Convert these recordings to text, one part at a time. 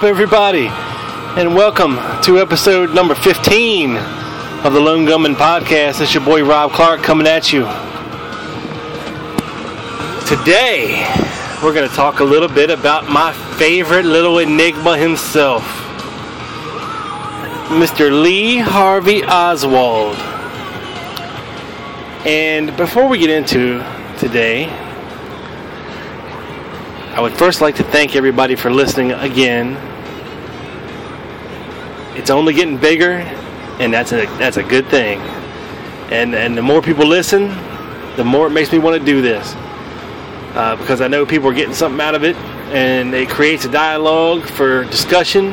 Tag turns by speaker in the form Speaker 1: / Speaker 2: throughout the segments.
Speaker 1: Up, everybody? And welcome to episode number 15 of the Lone Gunman Podcast. It's your boy Rob Clark coming at you. Today, we're going to talk a little bit about my favorite little enigma himself, Mr. Lee Harvey Oswald. And before we get into today, I would first like to thank everybody for listening again. It's only getting bigger, and that's a that's a good thing. And and the more people listen, the more it makes me want to do this uh, because I know people are getting something out of it, and it creates a dialogue for discussion.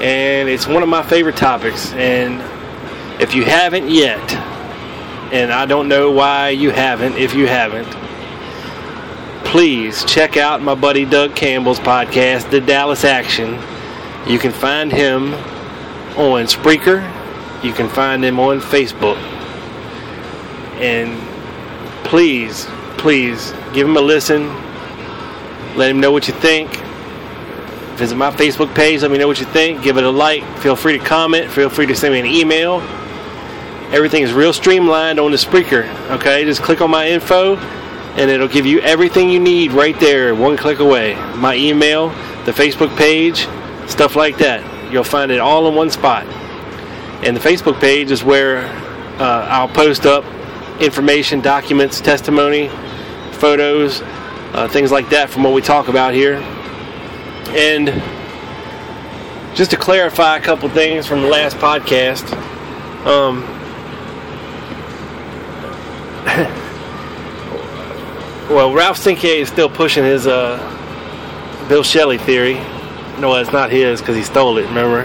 Speaker 1: And it's one of my favorite topics. And if you haven't yet, and I don't know why you haven't, if you haven't please check out my buddy Doug Campbell's podcast, The Dallas Action. You can find him on Spreaker. You can find him on Facebook. And please, please give him a listen. Let him know what you think. Visit my Facebook page. Let me know what you think. Give it a like. Feel free to comment. Feel free to send me an email. Everything is real streamlined on the Spreaker. Okay, just click on my info and it'll give you everything you need right there, one click away. My email, the Facebook page, stuff like that. You'll find it all in one spot. And the Facebook page is where uh, I'll post up information, documents, testimony, photos, uh, things like that from what we talk about here. And just to clarify a couple things from the last podcast, um, well, Ralph Cinque is still pushing his uh, Bill Shelley theory. No, it's not his because he stole it. Remember,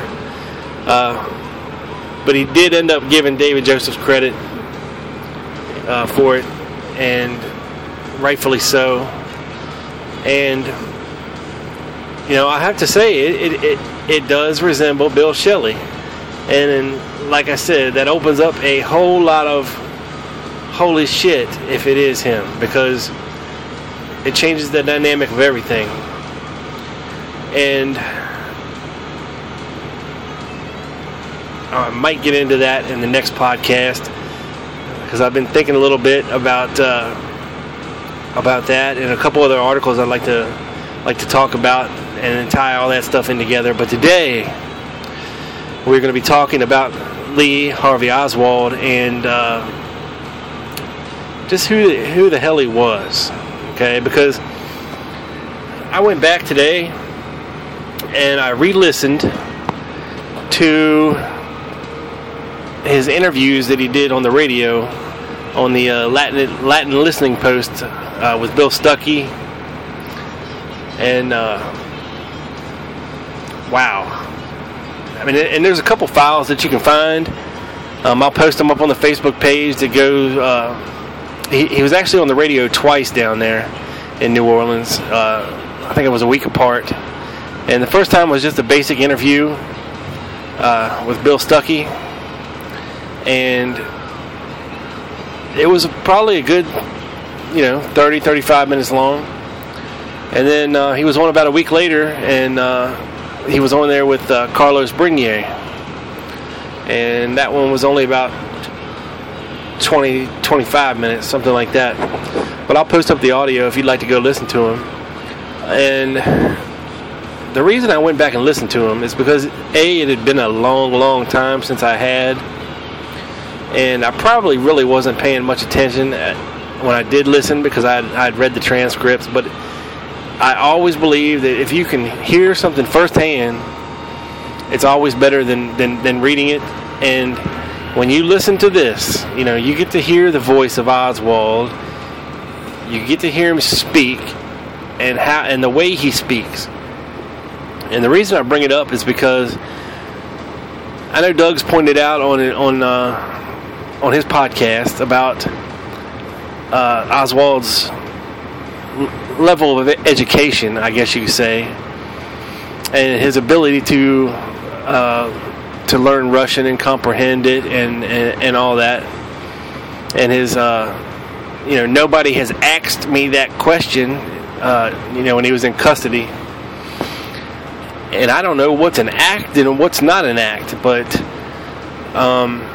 Speaker 1: uh, but he did end up giving David Josephs credit uh, for it, and rightfully so. And you know, I have to say, it it, it, it does resemble Bill Shelley, and like I said, that opens up a whole lot of holy shit if it is him because it changes the dynamic of everything. And I might get into that in the next podcast because I've been thinking a little bit about uh, about that and a couple other articles I'd like to like to talk about and tie all that stuff in together. But today we're going to be talking about Lee Harvey Oswald and uh, just who who the hell he was okay? Because I went back today and I re listened to his interviews that he did on the radio on the uh, Latin, Latin listening post uh, with Bill Stuckey. And uh, wow. I mean, and there's a couple files that you can find. Um, I'll post them up on the Facebook page that goes uh, he, he was actually on the radio twice down there in New Orleans. Uh, I think it was a week apart. And the first time was just a basic interview uh, with Bill Stuckey. And it was probably a good, you know, 30, 35 minutes long. And then uh, he was on about a week later, and uh, he was on there with uh, Carlos Bringuier. And that one was only about 20, 25 minutes, something like that. But I'll post up the audio if you'd like to go listen to him. And the reason I went back and listened to him is because a it had been a long, long time since I had, and I probably really wasn't paying much attention uh, when I did listen because I I'd read the transcripts, but I always believe that if you can hear something firsthand, it's always better than, than, than reading it. And when you listen to this, you know, you get to hear the voice of Oswald. You get to hear him speak and how and the way he speaks. And the reason I bring it up is because I know Doug's pointed out on on uh, on his podcast about uh, Oswald's level of education, I guess you could say, and his ability to uh, to learn Russian and comprehend it and, and, and all that, and his uh, you know nobody has asked me that question, uh, you know when he was in custody, and I don't know what's an act and what's not an act, but. Um,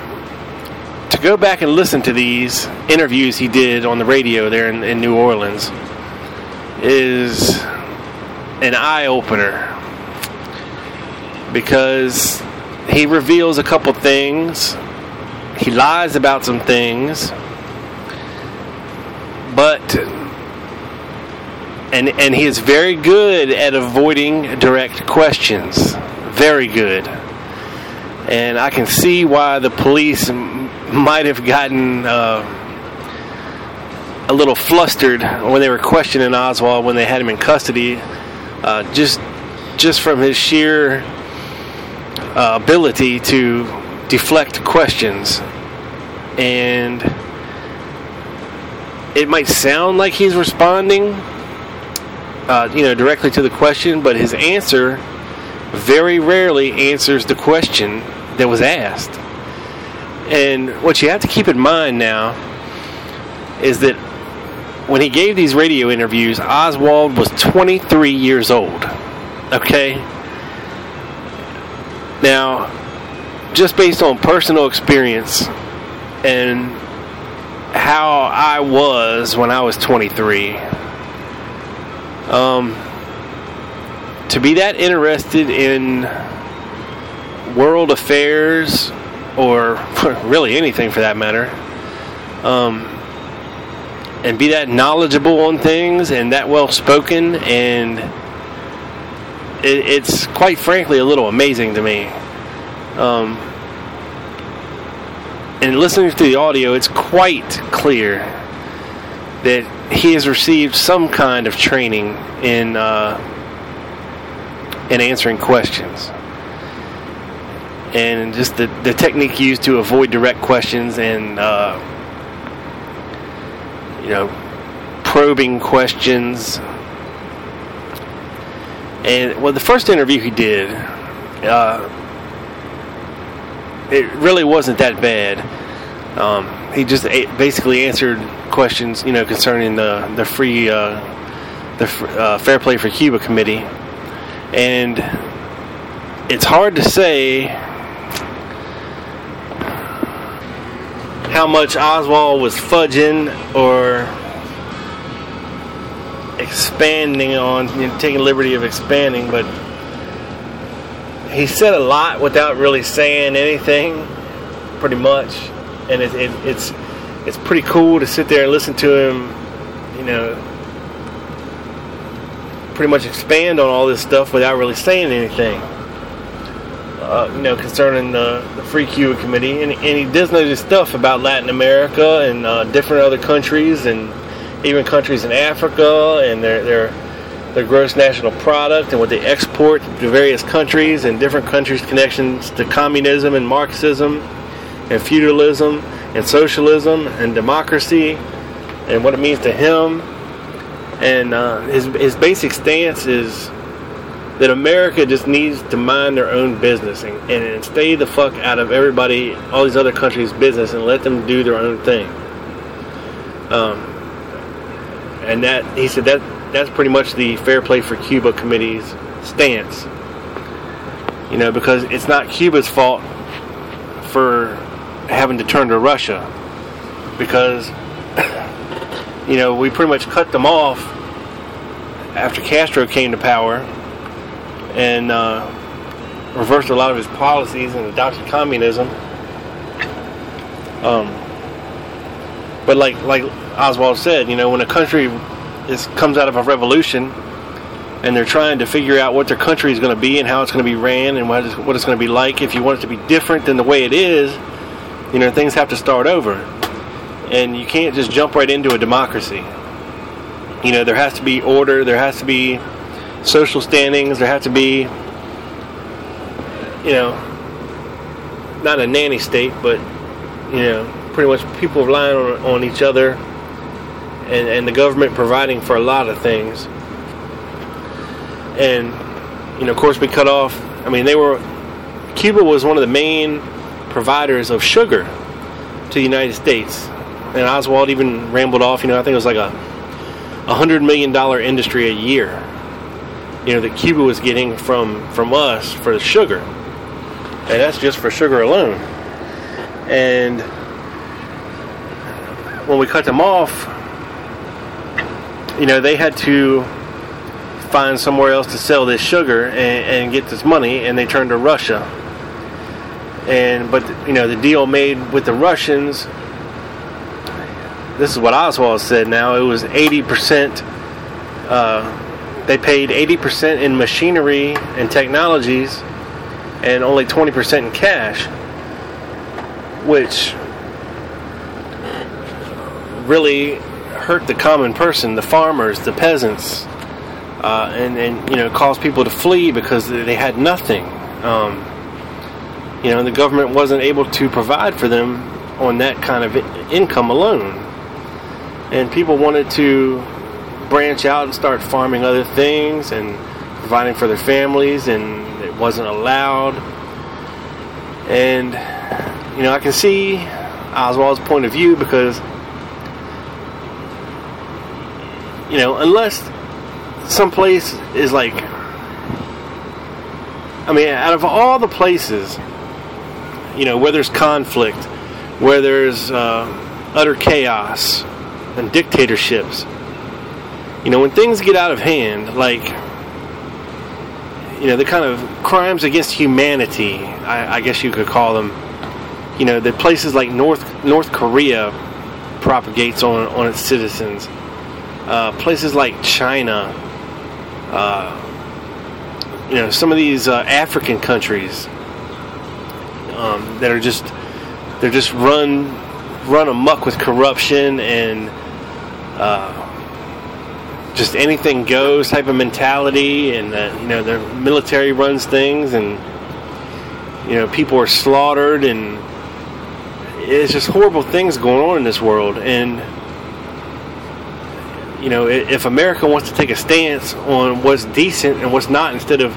Speaker 1: to go back and listen to these interviews he did on the radio there in, in New Orleans, is an eye opener because he reveals a couple things, he lies about some things, but and and he is very good at avoiding direct questions. Very good. And I can see why the police might have gotten uh, a little flustered when they were questioning Oswald when they had him in custody, uh, just just from his sheer uh, ability to deflect questions, and it might sound like he's responding, uh, you know, directly to the question, but his answer very rarely answers the question that was asked. And what you have to keep in mind now is that when he gave these radio interviews, Oswald was 23 years old. Okay? Now, just based on personal experience and how I was when I was 23, um, to be that interested in world affairs or really anything for that matter, um, and be that knowledgeable on things and that well spoken and it, it's quite frankly a little amazing to me um, and listening to the audio it's quite clear that he has received some kind of training in uh, in answering questions and just the, the technique used to avoid direct questions and uh, you know, probing questions. And well, the first interview he did, uh, it really wasn't that bad. Um, he just basically answered questions, you know, concerning the the free uh, the uh, Fair Play for Cuba committee, and it's hard to say how much Oswald was fudging or expanding on, you know, taking liberty of expanding, but he said a lot without really saying anything, pretty much, and it, it, it's it's pretty cool to sit there and listen to him, you know, pretty much expand on all this stuff without really saying anything uh, you know, concerning the, the Free Cuba Committee, and, and, he does know this stuff about Latin America and uh, different other countries, and even countries in Africa, and their their their gross national product and what they export to various countries, and different countries' connections to communism and Marxism, and feudalism and socialism and democracy, and what it means to him. And uh, his his basic stance is that America just needs to mind their own business and, and stay the fuck out of everybody, all these other countries' business, and let them do their own thing. Um, and that he said that that's pretty much the Fair Play for Cuba committee's stance. You know, because it's not Cuba's fault for having to turn to Russia, because you know we pretty much cut them off after Castro came to power and uh, reversed a lot of his policies and adopted communism. Um, but like like Oswald said, you know, when a country is comes out of a revolution and they're trying to figure out what their country is going to be and how it's going to be ran and what it's, what it's going to be like, if you want it to be different than the way it is, you know, things have to start over, and you can't just jump right into a democracy. You know, there has to be order. There has to be social standings. There has to be, you know, not a nanny state, but you know, pretty much people relying on, on each other and, and the government providing for a lot of things. And, you know, of course, we cut off. I mean, they were. Cuba was one of the main providers of sugar to the United States. And Oswald even rambled off, you know, I think it was like a a hundred million dollar industry a year. You know, that Cuba was getting from from us for sugar. And that's just for sugar alone. And when we cut them off, you know, they had to find somewhere else to sell this sugar and, and, get this money, and they turned to Russia. And but you know, the deal made with the Russians. This is what Oswald said. Now it was eighty percent. Uh, they paid eighty percent in machinery and technologies, and only twenty percent in cash which really hurt the common person, the farmers, the peasants, uh, and and you know caused people to flee because they had nothing. Um, you know, the government wasn't able to provide for them on that kind of income alone, and people wanted to branch out and start farming other things and providing for their families, and it wasn't allowed. And you know, I can see Oswald's point of view because, you know, unless some place is like, I mean, out of all the places, you know, where there's conflict, where there's uh, utter chaos and dictatorships, you know, when things get out of hand, like, you know, the kind of crimes against humanity, I, I guess you could call them you know, the places like North North Korea propagates on on its citizens. Uh, places like China, uh, you know, some of these uh, African countries um, that are just they're just run run amuck with corruption and uh, just anything goes type of mentality, and uh, you know, the military runs things, and you know, people are slaughtered and it's just horrible things going on in this world. And you know if america wants to take a stance on what's decent and what's not instead of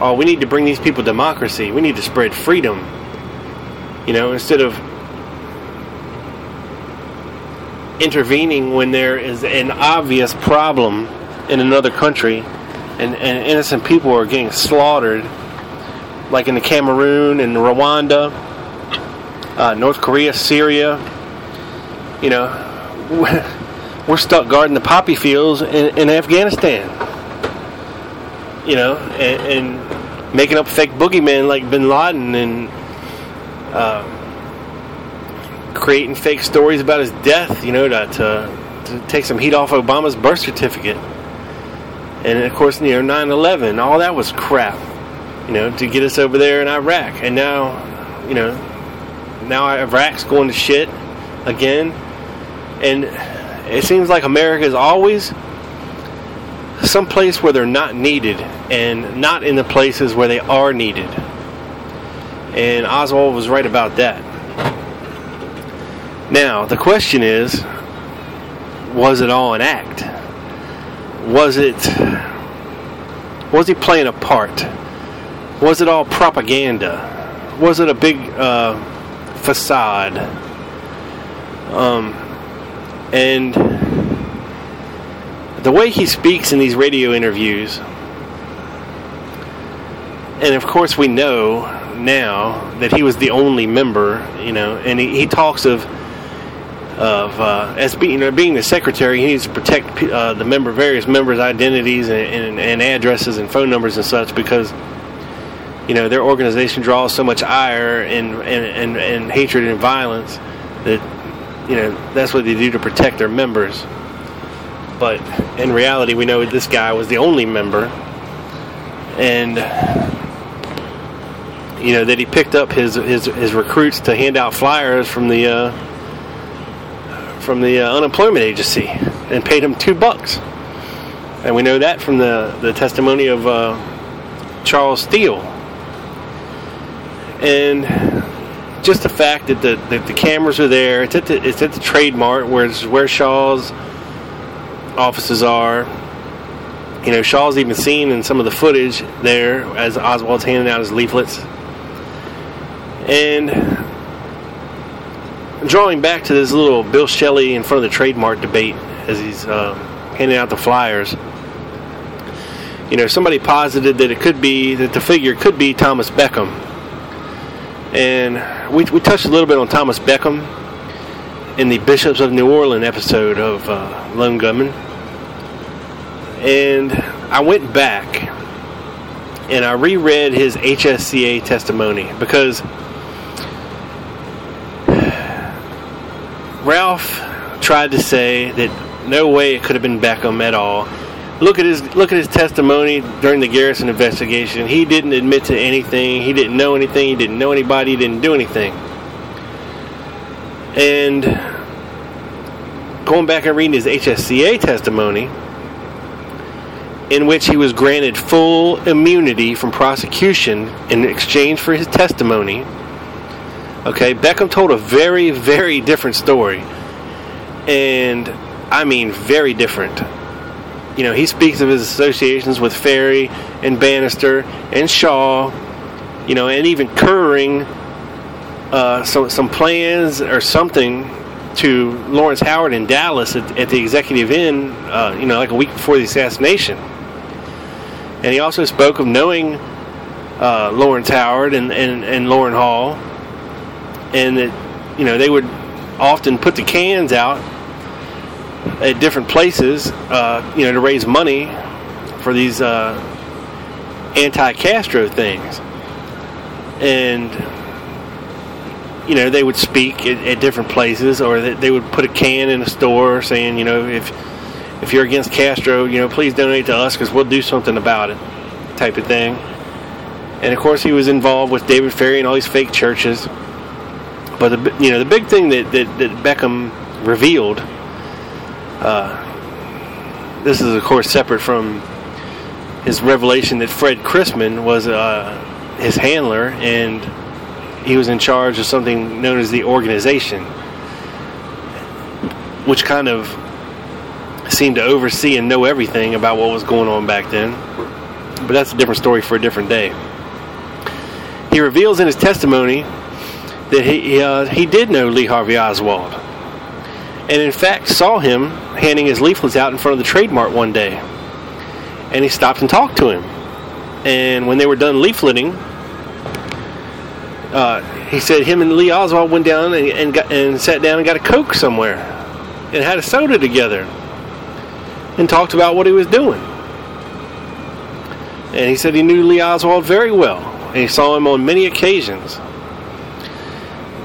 Speaker 1: oh we need to bring these people democracy we need to spread freedom you know instead of intervening when there is an obvious problem in another country and, and innocent people are getting slaughtered like in the cameroon and rwanda uh, North Korea, Syria. You know, we're stuck guarding the poppy fields in, in Afghanistan. You know, and, and, making up fake boogeymen like Bin Laden and uh, creating fake stories about his death. You know, to, to, to take some heat off Obama's birth certificate. And of course, you know, 9/11, all that was crap. You know, to get us over there in Iraq, and now, you know, now Iraq's going to shit again. And it seems like America is always some place where they're not needed and not in the places where they are needed. And Oswald was right about that. Now, the question is was it all an act? Was it was he playing a part? Was it all propaganda? Was it a big uh, facade. Um, and the way he speaks in these radio interviews, and of course we know now that he was the only member, you know, and he, he talks of of uh, as being you know, being the secretary, he needs to protect uh, the member various members' identities and, and, and, addresses and phone numbers and such because you know their organization draws so much ire and and, and, and hatred and violence that you know that's what they do to protect their members. But in reality, we know this guy was the only member, and you know that he picked up his his, his recruits to hand out flyers from the uh, from the uh, unemployment agency and paid him two bucks. And we know that from the the testimony of uh, Charles Steele. And just the fact that the, that the cameras are there, it's at the, it's at the Trade Mart where where Shaw's offices are. You know, Shaw's even seen in some of the footage there as Oswald's handing out his leaflets. And drawing back to this little Bill Shelley in front of the Trade Mart debate as he's uh, handing out the flyers, you know, somebody posited that it could be, that the figure could be Thomas Beckham. And we, we touched a little bit on Thomas Beckham in the Bishops of New Orleans episode of uh, Lone Gunman. And I went back and I reread his HSCA testimony because Ralph tried to say that no way it could have been Beckham at all. Look at his look at his testimony during the Garrison investigation. He didn't admit to anything. He didn't know anything. He didn't know anybody. He didn't do anything. And going back and reading his HSCA testimony, in which he was granted full immunity from prosecution in exchange for his testimony Okay, Beckham told a very, very different story. And I mean, very different. You know, he speaks of his associations with Ferrie and Banister and Shaw, you know, and even Curring uh, some, some plans or something to Lawrence Howard in Dallas at, at the Executive Inn, uh, you know, like a week before the assassination. And he also spoke of knowing uh, Lawrence Howard and, and, and Loran Hall and that you know they would often put the cans out at different places, uh, you know, to raise money for these uh, anti-Castro things, and you know they would speak at, at different places, or they, would put a can in a store saying, you know, if if you're against Castro, you know, please donate to us because we'll do something about it, type of thing. And of course, he was involved with David Ferrie and all these fake churches. But the you know the big thing that that, that Beckham revealed. Uh, this is of course separate from his revelation that Fred Crisman was uh, his handler and he was in charge of something known as the organization, which kind of seemed to oversee and know everything about what was going on back then. But that's a different story for a different day. He reveals in his testimony that he uh, he did know Lee Harvey Oswald, and in fact saw him handing his leaflets out in front of the Trade Mart one day, and he stopped and talked to him. And when they were done leafleting, uh, he said him and Lee Oswald went down and and, got, and sat down and got a coke somewhere, and had a soda together, and talked about what he was doing. And he said he knew Lee Oswald very well, and he saw him on many occasions.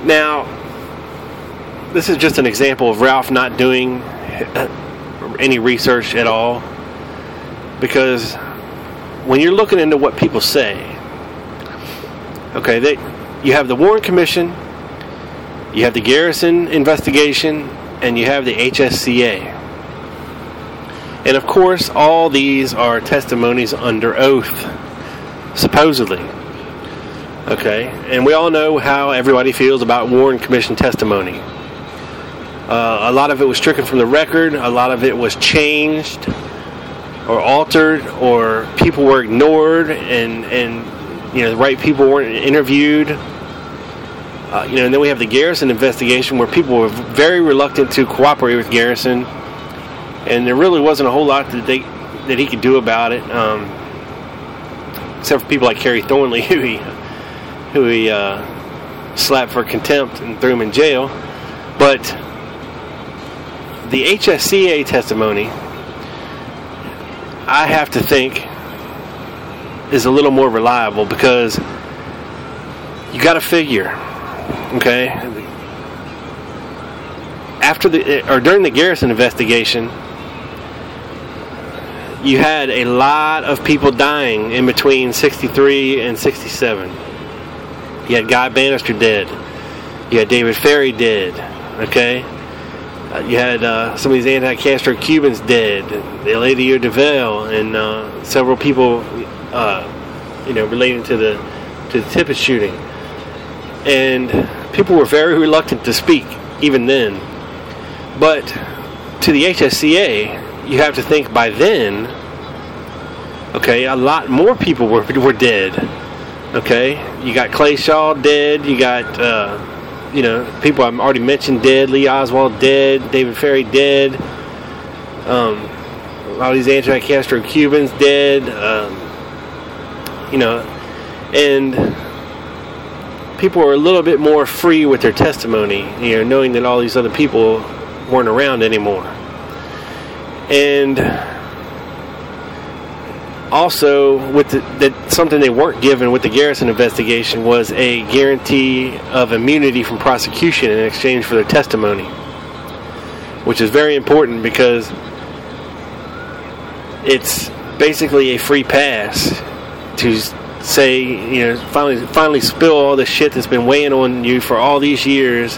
Speaker 1: Now, this is just an example of Ralph not doing uh, any research at all. Because when you're looking into what people say, okay, they, you have the Warren Commission, you have the Garrison investigation, and you have the HSCA. And of course, all these are testimonies under oath, supposedly. Okay, and we all know how everybody feels about Warren Commission testimony. Uh, a lot of it was stricken from the record, a lot of it was changed or altered, or people were ignored, and, and you know, the right people weren't interviewed. Uh, you know, and then we have the Garrison investigation where people were very reluctant to cooperate with Garrison, and there really wasn't a whole lot that they that he could do about it, um, except for people like Kerry Thornley, who he who he uh, slapped for contempt and threw him in jail. But the HSCA testimony, I have to think, is a little more reliable because you got to figure, okay? After the or during the Garrison investigation, you had a lot of people dying in between 63 and 67. You had Guy Banister dead. You had David Ferrie dead. Okay? Uh, you had uh, some of these anti-Castro Cubans dead. Eladio del Valle and uh, several people, uh, you know, relating to the to the Tippit shooting. And people were very reluctant to speak even then. But to the HSCA, you have to think by then, okay, a lot more people were were dead. Okay, you got Clay Shaw dead. You got uh, you know people I've already mentioned dead. Lee Oswald dead. David Ferrie dead. Um, a lot of these anti-Castro Cubans dead. Um, you know, and people were a little bit more free with their testimony. You know, knowing that all these other people weren't around anymore. And also, with the, that something they weren't given with the Garrison investigation was a guarantee of immunity from prosecution in exchange for their testimony, which is very important because it's basically a free pass to say, you know, finally finally spill all the shit that's been weighing on you for all these years,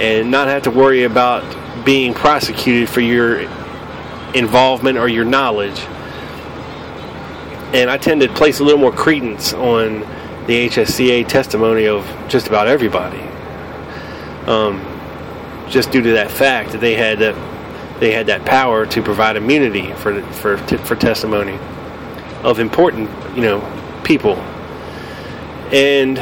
Speaker 1: and not have to worry about being prosecuted for your involvement or your knowledge. And I tend to place a little more credence on the HSCA testimony of just about everybody, um, just due to that fact that they had that they had that power to provide immunity for for for testimony of important you know people, and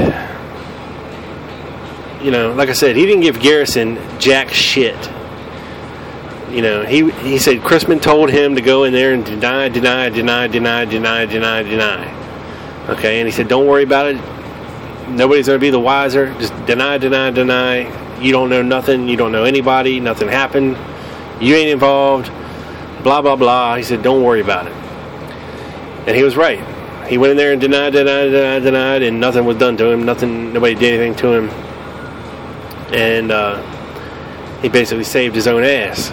Speaker 1: you know, like I said, he didn't give Garrison jack shit you know, he he said Crisman told him to go in there and deny, deny, deny, deny, deny, deny, deny. Okay, and he said, don't worry about it. Nobody's going to be the wiser. Just deny, deny, deny. You don't know nothing. You don't know anybody. Nothing happened. You ain't involved. Blah blah blah. He said, don't worry about it. And he was right. He went in there and denied, denied, denied, denied, and nothing was done to him. Nothing. Nobody did anything to him. And uh, he basically saved his own ass.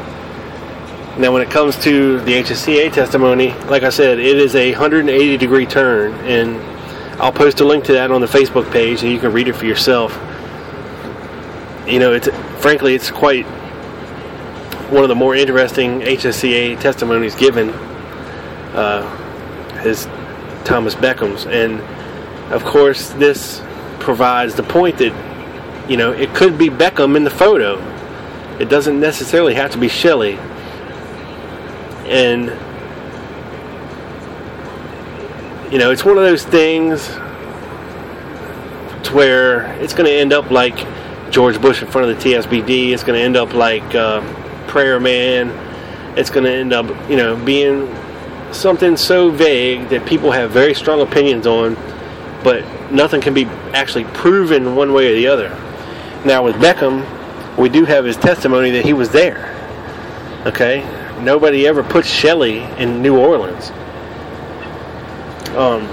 Speaker 1: Now, when it comes to the HSCA testimony, like I said, it is a 180 degree turn, and I'll post a link to that on the Facebook page, and you can read it for yourself. You know, it's frankly, it's quite one of the more interesting HSCA testimonies given. Uh, is Thomas Beckham's, and of course, this provides the point that you know it could be Beckham in the photo. It doesn't necessarily have to be Shelley and you know it's one of those things to where it's going to end up like George Bush in front of the TSBD. It's going to end up like uh, Prayer Man. It's going to end up, you know, being something so vague that people have very strong opinions on, but nothing can be actually proven one way or the other. Now with Beckham, we do have his testimony that he was there. Okay, nobody ever put Shelley in New Orleans. Um,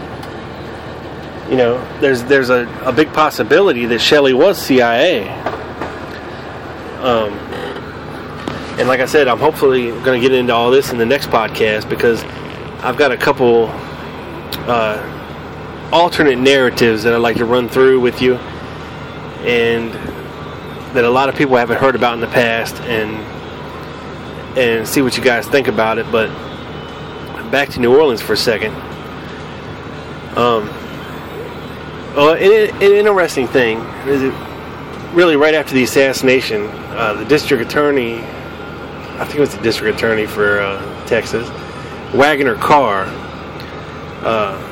Speaker 1: you know, there's there's a, a big possibility that Shelley was CIA. Um, and like I said, I'm hopefully going to get into all this in the next podcast because I've got a couple uh, alternate narratives that I'd like to run through with you, and that a lot of people haven't heard about in the past, and and see what you guys think about it. But back to New Orleans for a second. Um, well, an, an interesting thing is it really right after the assassination, uh, the district attorney, I think it was the district attorney for uh, Texas, Waggoner Carr, uh,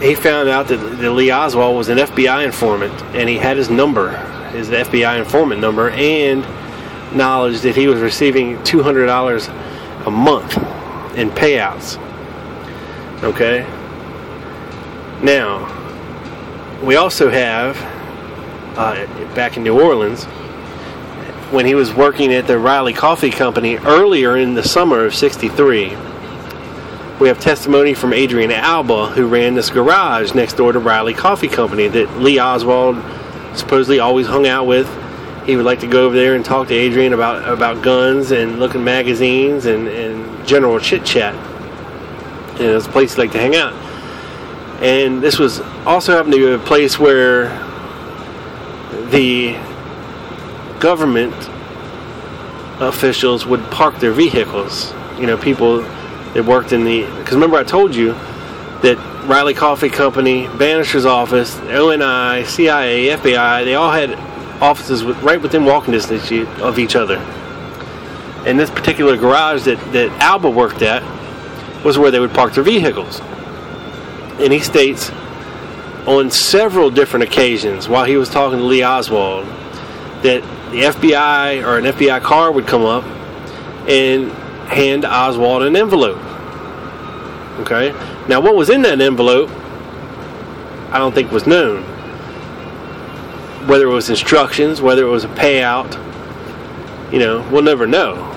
Speaker 1: he found out that, that Lee Oswald was an FBI informant and he had his number, his FBI informant number, and knowledge that he was receiving $200 a month in payouts. Okay? Now, we also have, uh, back in New Orleans, when he was working at the Reily Coffee Company earlier in the summer of 63. We have testimony from Adrian Alba, who ran this garage next door to Reily Coffee Company that Lee Oswald supposedly always hung out with. He would like to go over there and talk to Adrian about, about guns and look at magazines and, and general chit chat. And it was a place he liked to hang out. And this was also happened to be a place where the government officials would park their vehicles. You know, people that worked in the. Because remember, I told you that Reily Coffee Company, Banister's office, ONI, CIA, FBI, they all had offices with, right within walking distance of each other. And this particular garage that, that Alba worked at was where they would park their vehicles. And he states on several different occasions while he was talking to Lee Oswald that the FBI or an FBI car would come up and hand Oswald an envelope. Okay? Now, what was in that envelope, I don't think was known. Whether it was instructions, whether it was a payout, you know, we'll never know.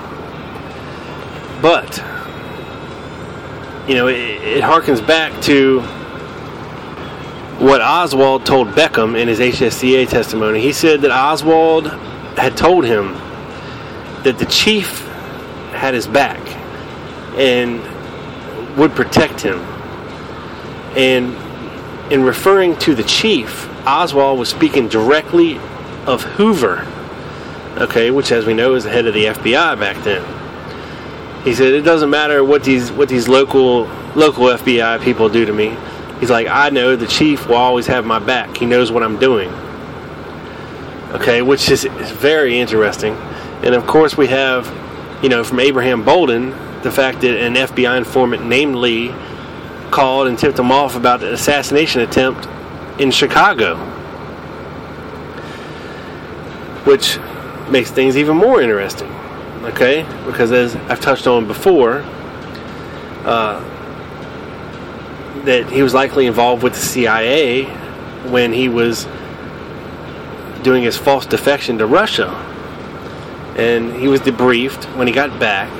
Speaker 1: But, you know, it, it harkens back to what Oswald told Beckham in his HSCA testimony. He said that Oswald had told him that the chief had his back and would protect him. And in referring to the chief, Oswald was speaking directly of Hoover, okay, which, as we know, is the head of the FBI back then. He said it doesn't matter what these what these local local FBI people do to me. He's like, I know the chief will always have my back. He knows what I'm doing. Okay, which is, is very interesting. And of course, we have, you know, from Abraham Bolden, the fact that an FBI informant named Lee called and tipped him off about the assassination attempt in Chicago. Which makes things even more interesting. Okay? Because as I've touched on before, uh, that he was likely involved with the CIA when he was doing his false defection to Russia. And he was debriefed when he got back,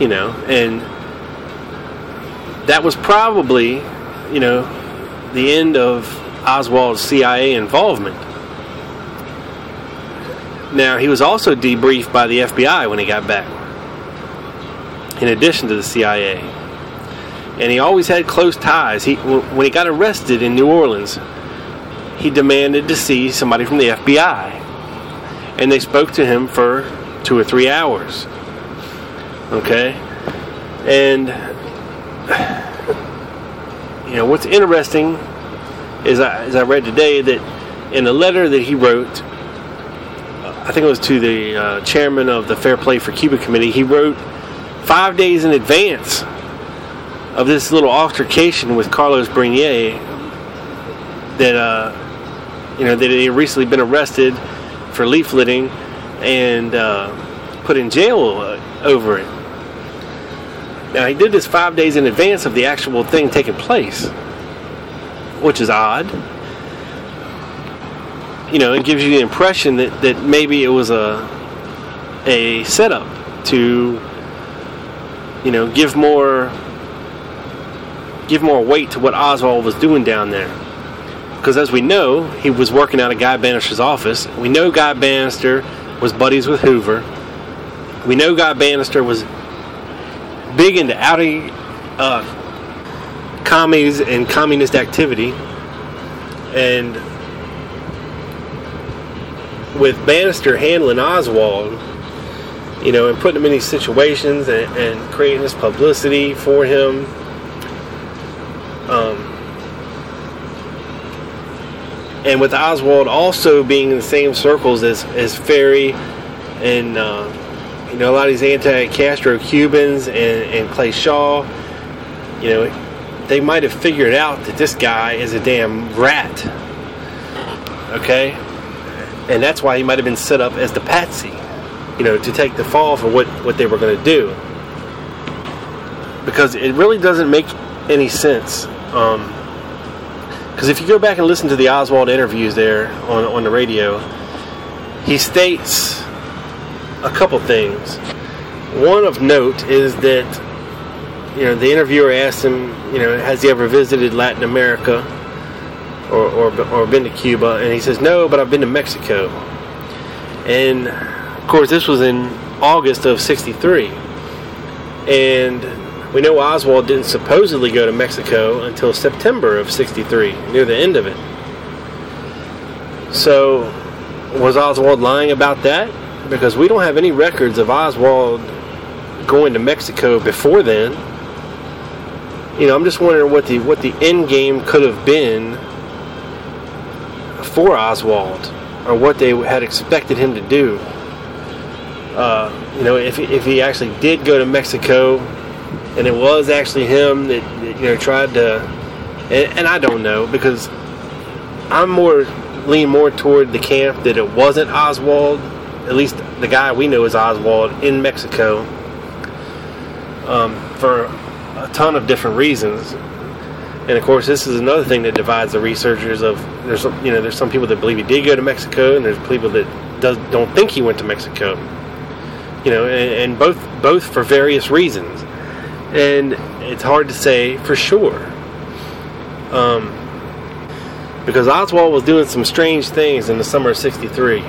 Speaker 1: you know, and that was probably, you know, the end of Oswald's CIA involvement. Now, he was also debriefed by the FBI when he got back, in addition to the CIA. And he always had close ties. He, when he got arrested in New Orleans, he demanded to see somebody from the FBI. And they spoke to him for two or three hours. Okay? And, you know, what's interesting is I, as I read today that in a letter that he wrote, I think it was to the uh, chairman of the Fair Play for Cuba Committee, he wrote five days in advance of this little altercation with Carlos Bringuier that uh, you know, that he had recently been arrested for leafleting and uh, put in jail uh, over it. Now, he did this five days in advance of the actual thing taking place, which is odd. You know, it gives you the impression that, that maybe it was a a setup to, you know, give more give more weight to what Oswald was doing down there because as we know, he was working out of Guy Banister's office. We know Guy Banister was buddies with Hoover. We know Guy Banister was big into outing uh, commies and communist activity. And with Banister handling Oswald, you know, and putting him in these situations and, and creating this publicity for him. Um, and with Oswald also being in the same circles as as Ferrie and uh, you know a lot of these anti-Castro Cubans and, and Clay Shaw, you know, they might have figured out that this guy is a damn rat. Okay, and that's why he might have been set up as the patsy, you know, to take the fall for what what they were going to do. Because it really doesn't make any sense. Um, because if you go back and listen to the Oswald interviews there on, on the radio, he states a couple things. One of note is that you know the interviewer asked him, you know, has he ever visited Latin America or or, or been to Cuba? And he says, no, but I've been to Mexico. And of course, this was in August of '63, and we know Oswald didn't supposedly go to Mexico until September of '63, near the end of it. So, was Oswald lying about that? Because we don't have any records of Oswald going to Mexico before then. You know, I'm just wondering what the what the end game could have been for Oswald, or what they had expected him to do. Uh, you know, if if he actually did go to Mexico, and it was actually him that, that you know tried to, and, and I don't know because I'm more lean more toward the camp that it wasn't Oswald. At least the guy we know is Oswald in Mexico. Um, for a ton of different reasons, and of course, this is another thing that divides the researchers. Of there's you know there's some people that believe he did go to Mexico, and there's people that does, don't think he went to Mexico. You know, and, and both both for various reasons, and it's hard to say for sure. Um, because Oswald was doing some strange things in the summer of '63.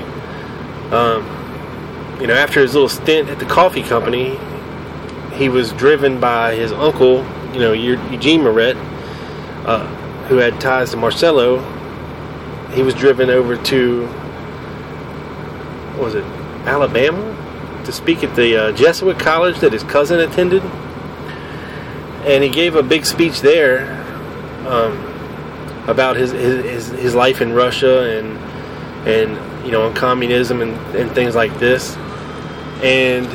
Speaker 1: Um, you know, after his little stint at the coffee company, he was driven by his uncle, you know, Eugene Murret, uh, who had ties to Marcello. He was driven over to, what was it, Alabama, to speak at the uh, Jesuit college that his cousin attended, and he gave a big speech there. Um, about his, his his life in Russia and and you know on communism and, and things like this and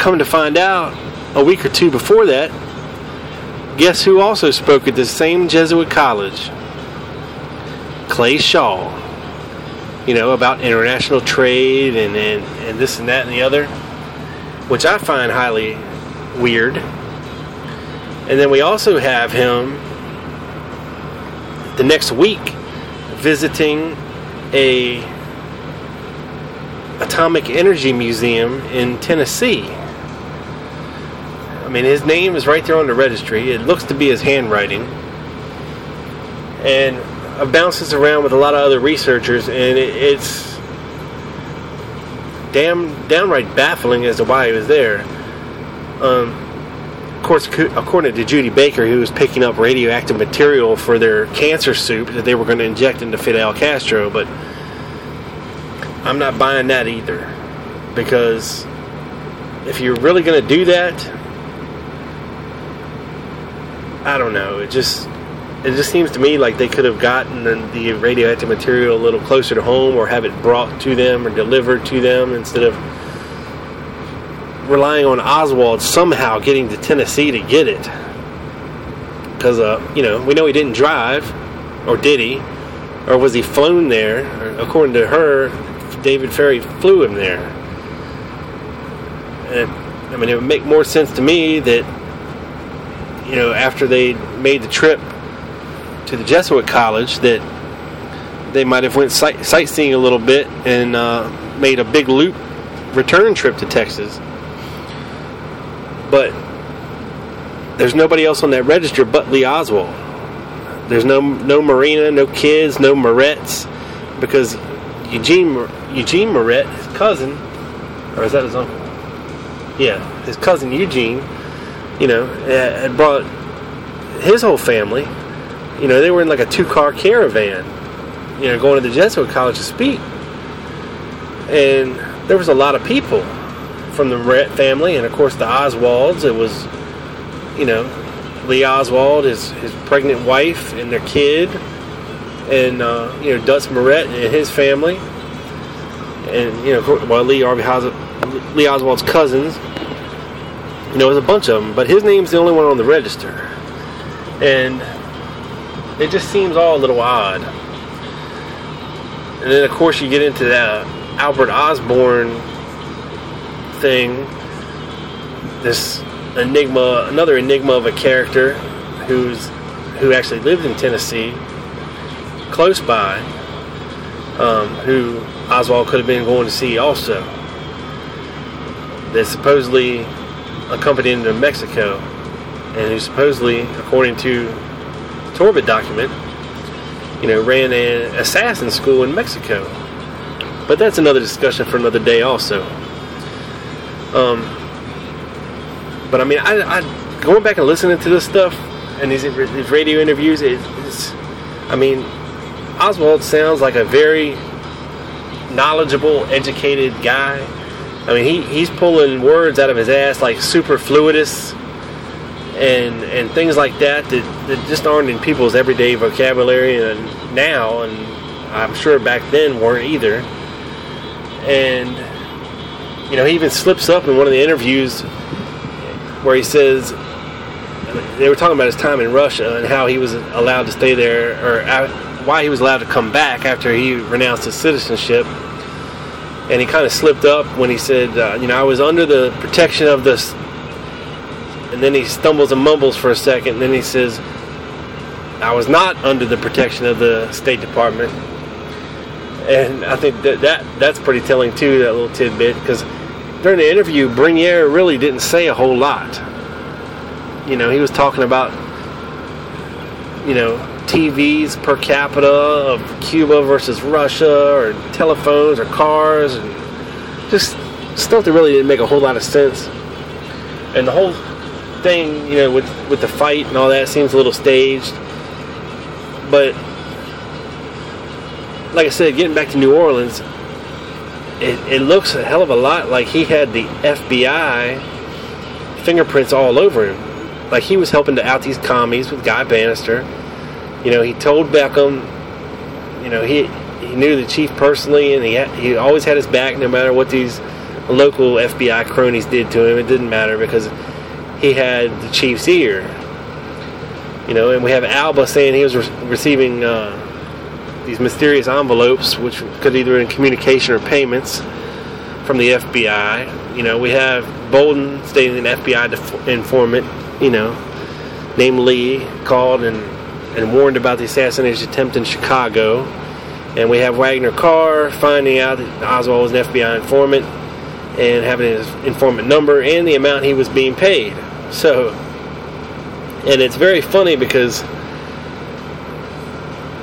Speaker 1: come to find out a week or two before that guess who also spoke at the same Jesuit college? Clay Shaw. You know about international trade and, and, and this and that and the other which I find highly weird. And then we also have him the next week visiting a atomic energy museum in Tennessee. I mean, his name is right there on the registry. It looks to be his handwriting. And I bounces around with a lot of other researchers, and it's damn downright baffling as to why he was there. Um, of course, according to Judy Baker, who was picking up radioactive material for their cancer soup that they were going to inject into Fidel Castro, but I'm not buying that either. Because if you're really going to do that, I don't know. It just it just seems to me like they could have gotten the radioactive material a little closer to home, or have it brought to them or delivered to them instead of relying on Oswald somehow getting to Tennessee to get it. Because, uh, you know, we know he didn't drive, or did he? Or was he flown there? According to her, David Ferrie flew him there. And, I mean, it would make more sense to me that, you know, after they made the trip to the Jesuit College, that they might have went sight- sightseeing a little bit and uh, made a big loop return trip to Texas but there's nobody else on that register but Lee Oswald. There's no no Marina, no kids, no Murrets, because Eugene Eugene Murret, his cousin, or is that his uncle? Yeah, his cousin Eugene, you know, had brought his whole family. You know, they were in like a two-car caravan, you know, going to the Jesuit College to speak, and there was a lot of people from the Murret family, and of course the Oswalds. It was, you know, Lee Oswald, his his pregnant wife, and their kid, and uh, you know Dutz Murret and his family, and you know, well Lee Harvey Lee Oswald's cousins. You know, there's a bunch of them, but his name's the only one on the register, and it just seems all a little odd. And then, of course, you get into that Albert Osborne thing, this enigma, another enigma of a character who's who actually lived in Tennessee, close by. um, who Oswald could have been going to see also. That supposedly accompanied him to Mexico, and who supposedly, according to Torbitt document, you know, ran an assassin school in Mexico. But that's another discussion for another day, also. Um, but I mean, I, I going back and listening to this stuff and these, these radio interviews, it, it's, I mean, Oswald sounds like a very knowledgeable, educated guy. I mean, he, he's pulling words out of his ass like superfluitous and and things like that, that that just aren't in people's everyday vocabulary and now and I'm sure back then weren't either. And you know, he even slips up in one of the interviews where he says they were talking about his time in Russia and how he was allowed to stay there, or uh, why he was allowed to come back after he renounced his citizenship. And he kind of slipped up when he said, uh, "You know, I was under the protection of this." And then he stumbles and mumbles for a second. And then he says, "I was not under the protection of the State Department." And I think that, that that's pretty telling too. That little tidbit because during the interview, Bringuier really didn't say a whole lot. You know, he was talking about, you know, TVs per capita of Cuba versus Russia, or telephones, or cars, and just stuff that really didn't make a whole lot of sense. And the whole thing, you know, with with the fight and all that seems a little staged. But like I said, getting back to New Orleans, it, it looks a hell of a lot like he had the FBI fingerprints all over him. Like he was helping to out these commies with Guy Banister. You know, he told Beckham, you know, he he knew the chief personally, and he had, he always had his back no matter what these local FBI cronies did to him. It didn't matter because he had the chief's ear. You know, and we have Alba saying he was re- receiving uh, these mysterious envelopes, which could either in communication or payments from the FBI. You know, we have Bolden stating an FBI informant, you know, named Lee, called and, and warned about the assassination attempt in Chicago. And we have Waggoner Carr finding out that Oswald was an FBI informant and having his informant number and the amount he was being paid. So, and it's very funny because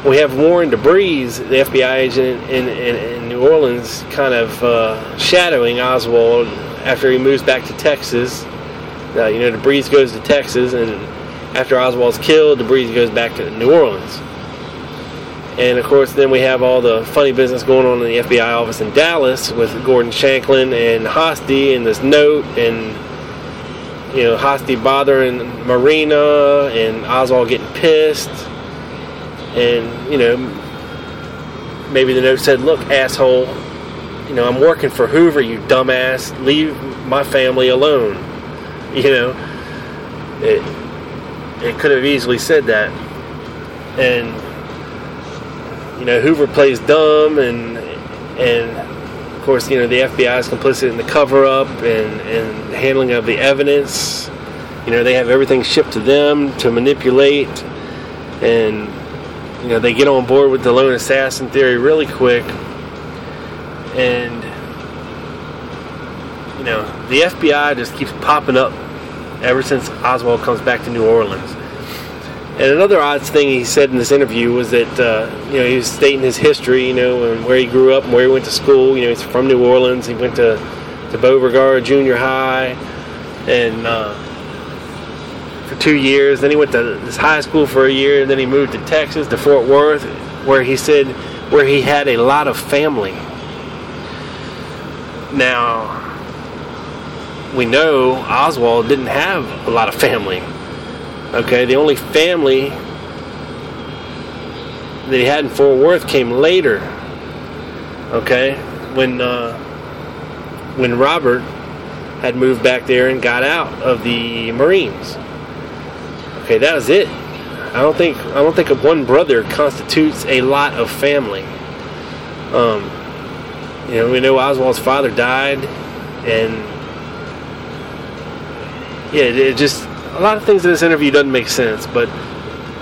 Speaker 1: we have Warren de Brueys, the FBI agent in, in, in New Orleans, kind of uh, shadowing Oswald after he moves back to Texas. Uh, you know, de Brueys goes to Texas, and after Oswald's killed, de Brueys goes back to New Orleans. And of course, then we have all the funny business going on in the FBI office in Dallas with Gordon Shanklin and Hosty and this note, and you know, Hosty bothering Marina and Oswald getting pissed. And you know maybe the note said look asshole you know i'm working for hoover you dumbass. Leave my family alone. You know it it could have easily said that. And you know hoover plays dumb and and of course you know the fbi is complicit in the cover up and and handling of the evidence. You know they have everything shipped to them to manipulate. And you know, they get on board with the lone assassin theory really quick. And, you know, the FBI just keeps popping up ever since Oswald comes back to New Orleans. And another odd thing he said in this interview was that, uh, you know, he was stating his history, you know, and where he grew up and where he went to school. You know, he's from New Orleans. He went to, to Beauregard Junior High. And, uh, for two years. Then he went to his high school for a year, and then he moved to Texas, to Fort Worth, where he said where he had a lot of family. Now, we know Oswald didn't have a lot of family. Okay, the only family that he had in Fort Worth came later. Okay, when uh, when Robert had moved back there and got out of the Marines. Okay, that was it. I don't think I don't think a one brother constitutes a lot of family. Um, you know, we know Oswald's father died, and yeah, it, just a lot of things in this interview doesn't make sense. But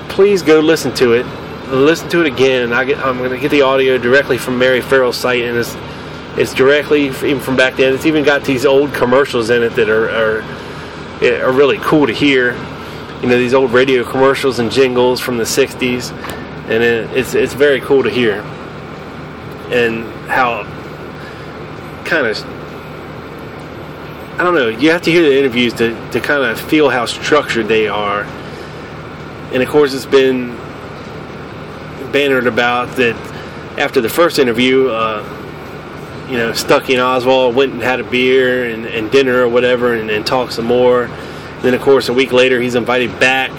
Speaker 1: please go listen to it listen to it again. I I'm going to get the audio directly from Mary Ferrell's site, and it's it's directly even from back then. It's even got these old commercials in it that are are, are really cool to hear. You know, these old radio commercials and jingles from the '60s, and it, it's it's very cool to hear. And how kind of I don't know. You have to hear the interviews to, to kind of feel how structured they are. And of course, it's been bannered about that after the first interview, uh, you know, Stuckey and Oswald went and had a beer and, and dinner or whatever and, and talked some more. Then, of course, a week later, he's invited back,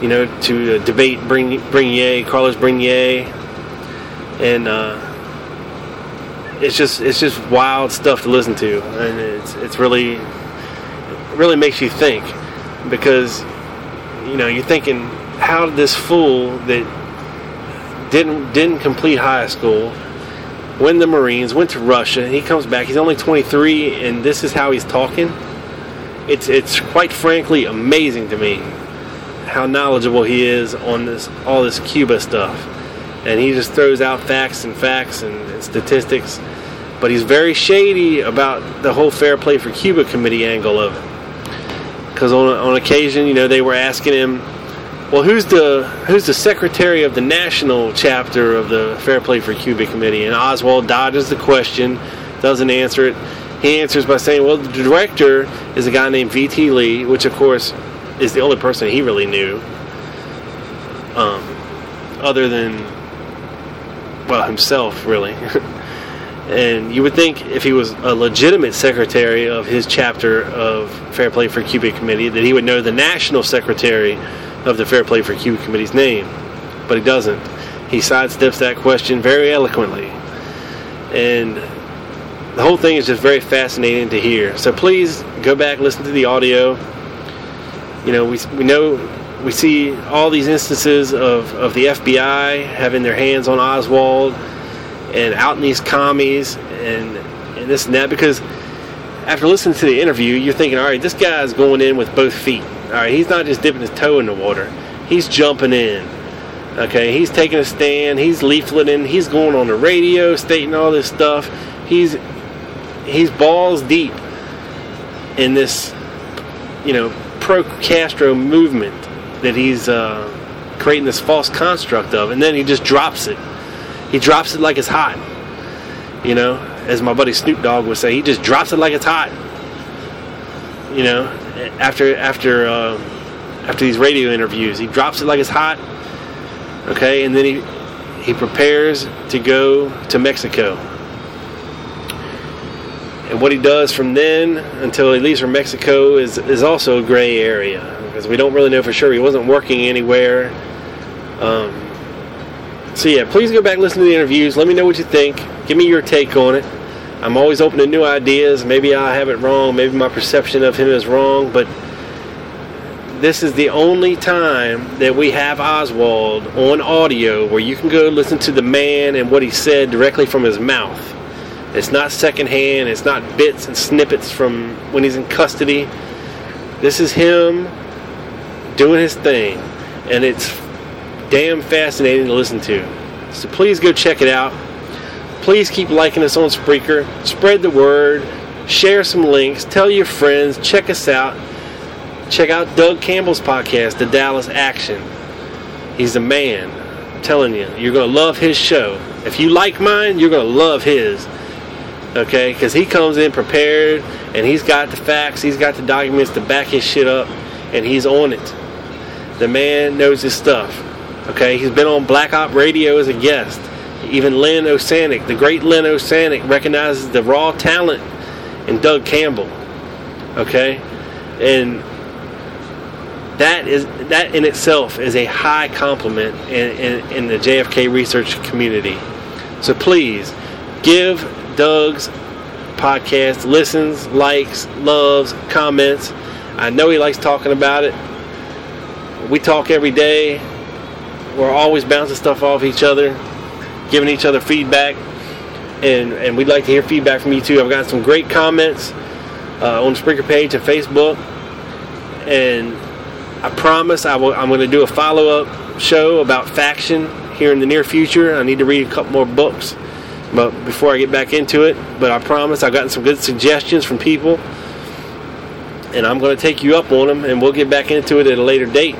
Speaker 1: you know, to uh, debate Bringuier, Carlos Bringuier. And, uh, it's just it's just wild stuff to listen to, and it's it's really it really makes you think because you know you're thinking how did this fool that didn't didn't complete high school win the Marines, went to Russia, he comes back. He's only 23, and this is how he's talking. It's it's quite frankly amazing to me how knowledgeable he is on this all this Cuba stuff and he just throws out facts and facts and, statistics. But he's very shady about the whole Fair Play for Cuba committee angle of it. Because on, on occasion, you know, they were asking him, well, who's the who's the secretary of the national chapter of the Fair Play for Cuba committee? And Oswald dodges the question, doesn't answer it. He answers by saying, well, the director is a guy named V.T. Lee, which, of course, is the only person he really knew, um, other than well, himself, really. and you would think if he was a legitimate secretary of his chapter of Fair Play for Cuba Committee, that he would know the national secretary of the Fair Play for Cuba Committee's name. But he doesn't. He sidesteps that question very eloquently. And the whole thing is just very fascinating to hear. So please go back, listen to the audio. You know, we, we know we see all these instances of, of the FBI having their hands on Oswald and out in these commies and, and this and that because after listening to the interview, you're thinking, all right, this guy's going in with both feet. All right, he's not just dipping his toe in the water, he's jumping in. Okay, he's taking a stand, he's leafleting, he's going on the radio stating all this stuff. He's he's balls deep in this, you know, pro Castro movement that he's uh, creating this false construct of, and then he just drops it. He drops it like it's hot. You know, as my buddy Snoop Dogg would say, he just drops it like it's hot. You know, after after uh, after these radio interviews, he drops it like it's hot. Okay, and then he he prepares to go to Mexico. And what he does from then until he leaves for Mexico is, is also a gray area because we don't really know for sure. He wasn't working anywhere. Um, so yeah, please go back and listen to the interviews. Let me know what you think. Give me your take on it. I'm always open to new ideas. Maybe I have it wrong. Maybe my perception of him is wrong. But this is the only time that we have Oswald on audio where you can go listen to the man and what he said directly from his mouth. It's not secondhand. It's not bits and snippets from when he's in custody. This is him doing his thing, and it's damn fascinating to listen to. So please go check it out. Please keep liking us on Spreaker. Spread the word. Share some links. Tell your friends. Check us out. Check out Doug Campbell's podcast, The Dallas Action. He's a man. I'm telling you, you're going to love his show. If you like mine, you're going to love his. Okay? Because he comes in prepared and he's got the facts, he's got the documents to back his shit up, and he's on it. The man knows his stuff. Okay, he's been on Black Op Radio as a guest. Even Len Osanic, the great Len Osanic, recognizes the raw talent in Doug Campbell. Okay, and that is that in itself is a high compliment in, in, in the JFK research community. So please give Doug's podcast listens, likes, loves, comments. I know he likes talking about it we talk every day. We're always bouncing stuff off each other, giving each other feedback, and and we'd like to hear feedback from you too. I've got some great comments uh, on the Spreaker page and Facebook, and I promise I will, I'm going to do a follow up show about faction here in the near future. I need to read a couple more books, but before I get back into it. But I promise I've gotten some good suggestions from people, and I'm going to take you up on them, and we'll get back into it at a later date.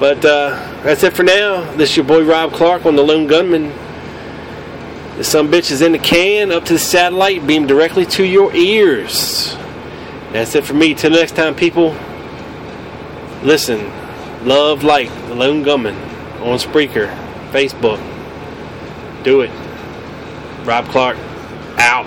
Speaker 1: But uh, that's it for now. This is your boy Rob Clark on the Lone Gunman. Some bitch is in the can, up to the satellite, beamed directly to your ears. That's it for me. Till next time, people. Listen, love, like the Lone Gunman on Spreaker, Facebook. Do it. Rob Clark, out.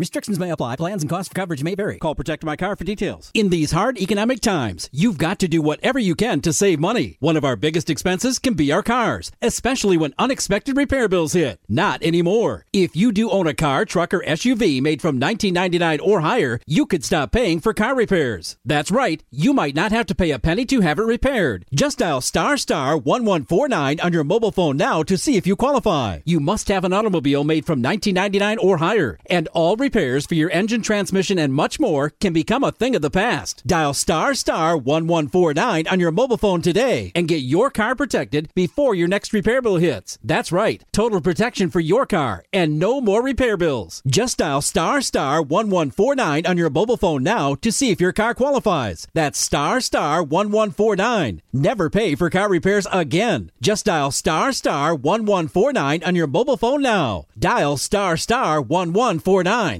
Speaker 2: Restrictions may apply. Plans and cost of coverage may vary. Call Protect My Car for details. In these hard economic times, you've got to do whatever you can to save money. One of our biggest expenses can be our cars, especially when unexpected repair bills hit. Not anymore. If you do own a car, truck, or SUV made from 1999 or higher, you could stop paying for car repairs. That's right. You might not have to pay a penny to have it repaired. Just dial star star 1149 on your mobile phone now to see if you qualify. You must have an automobile made from 1999 or higher, and all repairs for your engine, transmission, and much more can become a thing of the past. Dial star star 1149 on your mobile phone today and get your car protected before your next repair bill hits. That's right, total protection for your car and no more repair bills. Just dial star star 1149 on your mobile phone now to see if your car qualifies. That's star star 1149. Never pay for car repairs again. Just dial star star 1149 on your mobile phone now. Dial star star 1149.